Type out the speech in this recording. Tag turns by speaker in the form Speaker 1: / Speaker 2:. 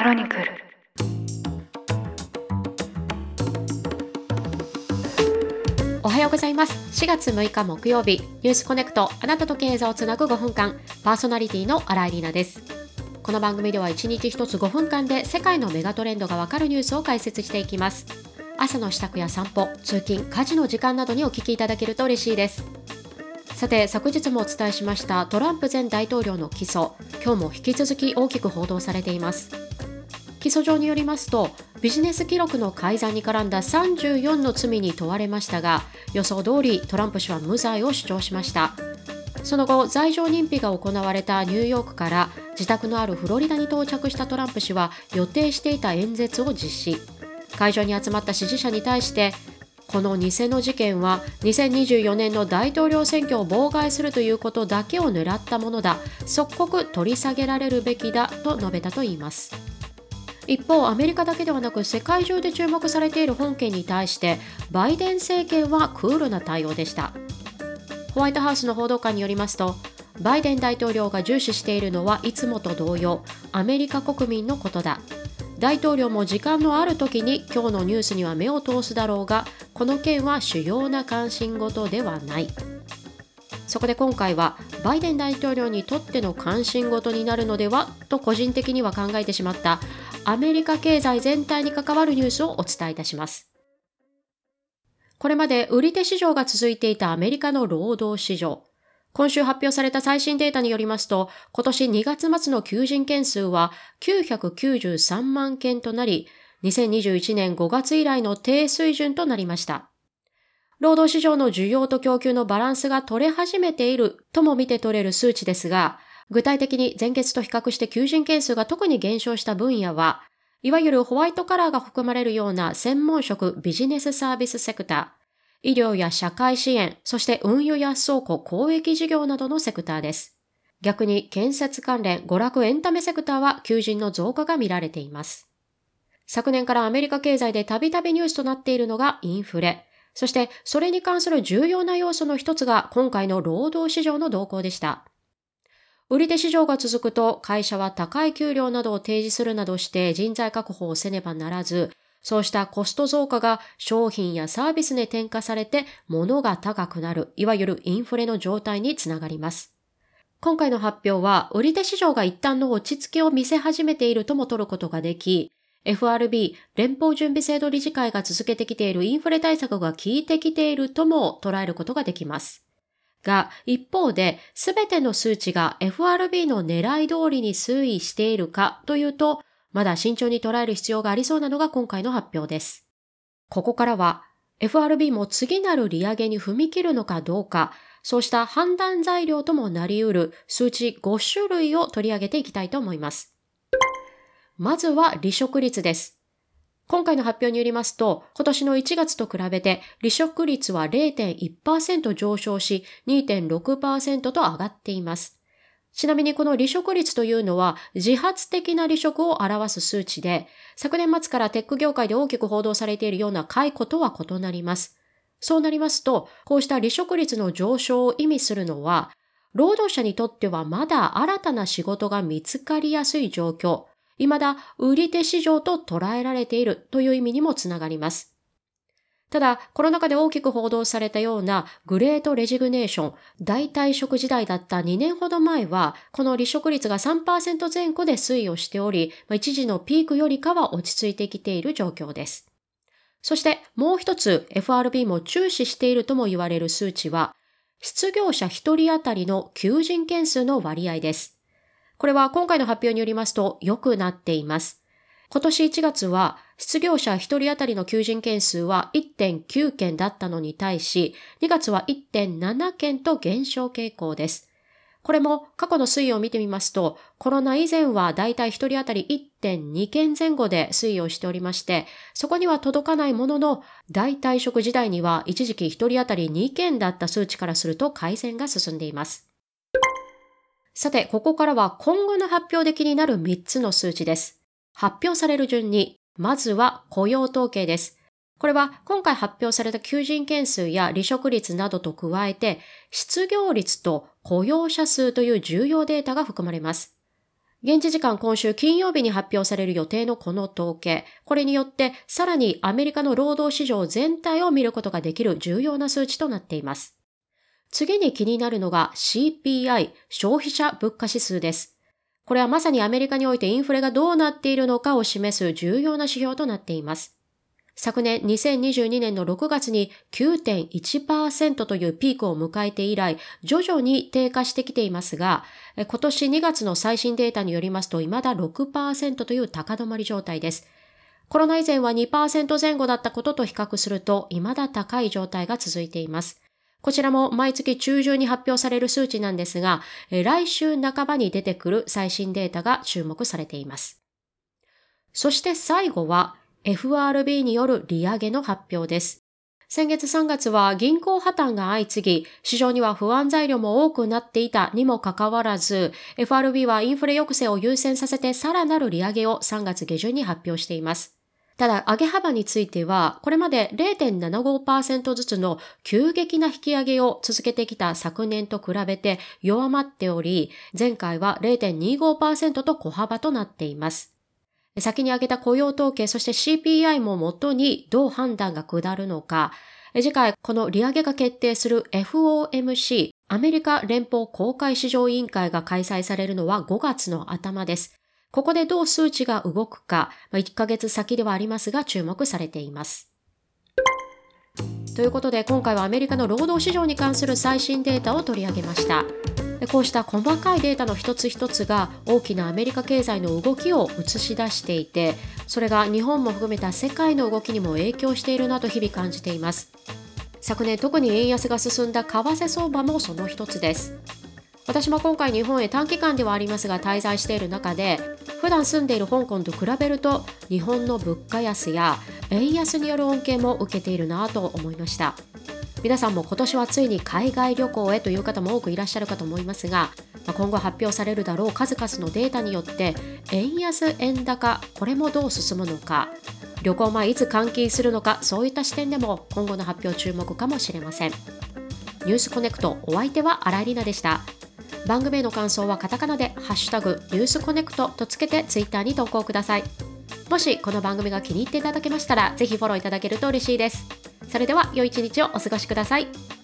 Speaker 1: クロニクル。
Speaker 2: おはようございます。4月6日木曜日ニュースコネクトあなたと経済をつなぐ5分間パーソナリティの新井里奈です。この番組では1日1つ5分間で世界のメガトレンドがわかるニュースを解説していきます。朝の支度や散歩通勤家事の時間などにお聞きいただけると嬉しいです。さて昨日もお伝えしましたトランプ前大統領の起訴。今日も引き続き大きく報道されています。起訴状によりますとビジネス記録の改ざんに絡んだ34の罪に問われましたが予想通りトランプ氏は無罪を主張しました。その後罪状認否が行われたニューヨークから自宅のあるフロリダに到着したトランプ氏は予定していた演説を実施。会場に集まった支持者に対してこの偽の事件は2024年の大統領選挙を妨害するということだけを狙ったものだ。即刻取り下げられるべきだと述べたといいます。一方アメリカだけではなく世界中で注目されている本件に対してバイデン政権はクールな対応でした。ホワイトハウスの報道官によりますとバイデン大統領が重視しているのはいつもと同様アメリカ国民のことだ。大統領も時間のある時に今日のニュースには目を通すだろうがこの件は主要な関心事ではない。そこで今回はバイデン大統領にとっての関心事になるのではと個人的には考えてしまったアメリカ経済全体に関わるニュースをお伝えいたしますこれまで売り手市場が続いていたアメリカの労働市場今週発表された最新データによりますと、今年2月末の求人件数は993万件となり、2021年5月以来の低水準となりました。労働市場の需要と供給のバランスが取れ始めているとも見て取れる数値ですが、具体的に前月と比較して求人件数が特に減少した分野は、いわゆるホワイトカラーが含まれるような専門職ビジネスサービスセクター、医療や社会支援、そして運輸や倉庫、公益事業などのセクターです。逆に建設関連、娯楽エンタメセクターは求人の増加が見られています。昨年からアメリカ経済でたびたびニュースとなっているのがインフレ。そしてそれに関する重要な要素の一つが今回の労働市場の動向でした。売り手市場が続くと会社は高い給料などを提示するなどして人材確保をせねばならず、そうしたコスト増加が商品やサービスに転嫁されて物が高くなる、いわゆるインフレの状態につながります。今回の発表は、売り手市場が一旦の落ち着きを見せ始めているとも取ることができ、FRB 連邦準備制度理事会が続けてきているインフレ対策が効いてきているとも捉えることができます。が、一方で、すべての数値が FRB の狙い通りに推移しているかというと、まだ慎重に捉える必要がありそうなのが今回の発表です。ここからは FRB も次なる利上げに踏み切るのかどうか、そうした判断材料ともなり得る数値5種類を取り上げていきたいと思います。まずは離職率です。今回の発表によりますと、今年の1月と比べて離職率は0.1%上昇し2.6%と上がっています。ちなみにこの離職率というのは自発的な離職を表す数値で、昨年末からテック業界で大きく報道されているような解雇とは異なります。そうなりますと、こうした離職率の上昇を意味するのは、労働者にとってはまだ新たな仕事が見つかりやすい状況、未だ売り手市場と捉えられているという意味にもつながります。ただ、コロナ禍で大きく報道されたようなグレートレジグネーション、大退職時代だった2年ほど前は、この離職率が3%前後で推移をしており、一時のピークよりかは落ち着いてきている状況です。そしてもう一つ FRB も注視しているとも言われる数値は、失業者1人当たりの求人件数の割合です。これは今回の発表によりますと良くなっています。今年1月は失業者1人当たりの求人件数は1.9件だったのに対し、2月は1.7件と減少傾向です。これも過去の推移を見てみますと、コロナ以前はだいたい1人当たり1.2件前後で推移をしておりまして、そこには届かないものの、大退職時代には一時期1人当たり2件だった数値からすると改善が進んでいます。さて、ここからは今後の発表で気になる3つの数値です。発表される順に、まずは雇用統計です。これは今回発表された求人件数や離職率などと加えて、失業率と雇用者数という重要データが含まれます。現地時間今週金曜日に発表される予定のこの統計。これによってさらにアメリカの労働市場全体を見ることができる重要な数値となっています。次に気になるのが CPI 消費者物価指数です。これはまさにアメリカにおいてインフレがどうなっているのかを示す重要な指標となっています。昨年2022年の6月に9.1%というピークを迎えて以来、徐々に低下してきていますが、今年2月の最新データによりますと、未だ6%という高止まり状態です。コロナ以前は2%前後だったことと比較すると、未だ高い状態が続いています。こちらも毎月中旬に発表される数値なんですが、来週半ばに出てくる最新データが注目されています。そして最後は、FRB による利上げの発表です。先月3月は銀行破綻が相次ぎ、市場には不安材料も多くなっていたにもかかわらず、FRB はインフレ抑制を優先させてさらなる利上げを3月下旬に発表しています。ただ、上げ幅については、これまで0.75%ずつの急激な引き上げを続けてきた昨年と比べて弱まっており、前回は0.25%と小幅となっています。先に挙げた雇用統計、そして CPI ももとにどう判断が下るのか、次回この利上げが決定する FOMC、アメリカ連邦公開市場委員会が開催されるのは5月の頭です。ここでどう数値が動くか、1ヶ月先ではありますが注目されています。ということで今回はアメリカの労働市場に関する最新データを取り上げました。こうした細かいデータの一つ一つが大きなアメリカ経済の動きを映し出していてそれが日本も含めた世界の動きにも影響しているなと日々感じています昨年特に円安が進んだ為替相場もその一つです私も今回日本へ短期間ではありますが滞在している中で普段住んでいる香港と比べると日本の物価安や円安による恩恵も受けているなと思いました。皆さんも今年はついに海外旅行へという方も多くいらっしゃるかと思いますが今後発表されるだろう数々のデータによって円安円高これもどう進むのか。旅行前いつ換金するのかそういった視点でも今後の発表注目かもしれません。ニュースコネクトお相手は新井里奈でした。番組への感想はカタカナで「ハッシュタグニュースコネクト」とつけてツイッターに投稿くださいもしこの番組が気に入っていただけましたらぜひフォローいただけると嬉しいですそれでは良い一日をお過ごしください。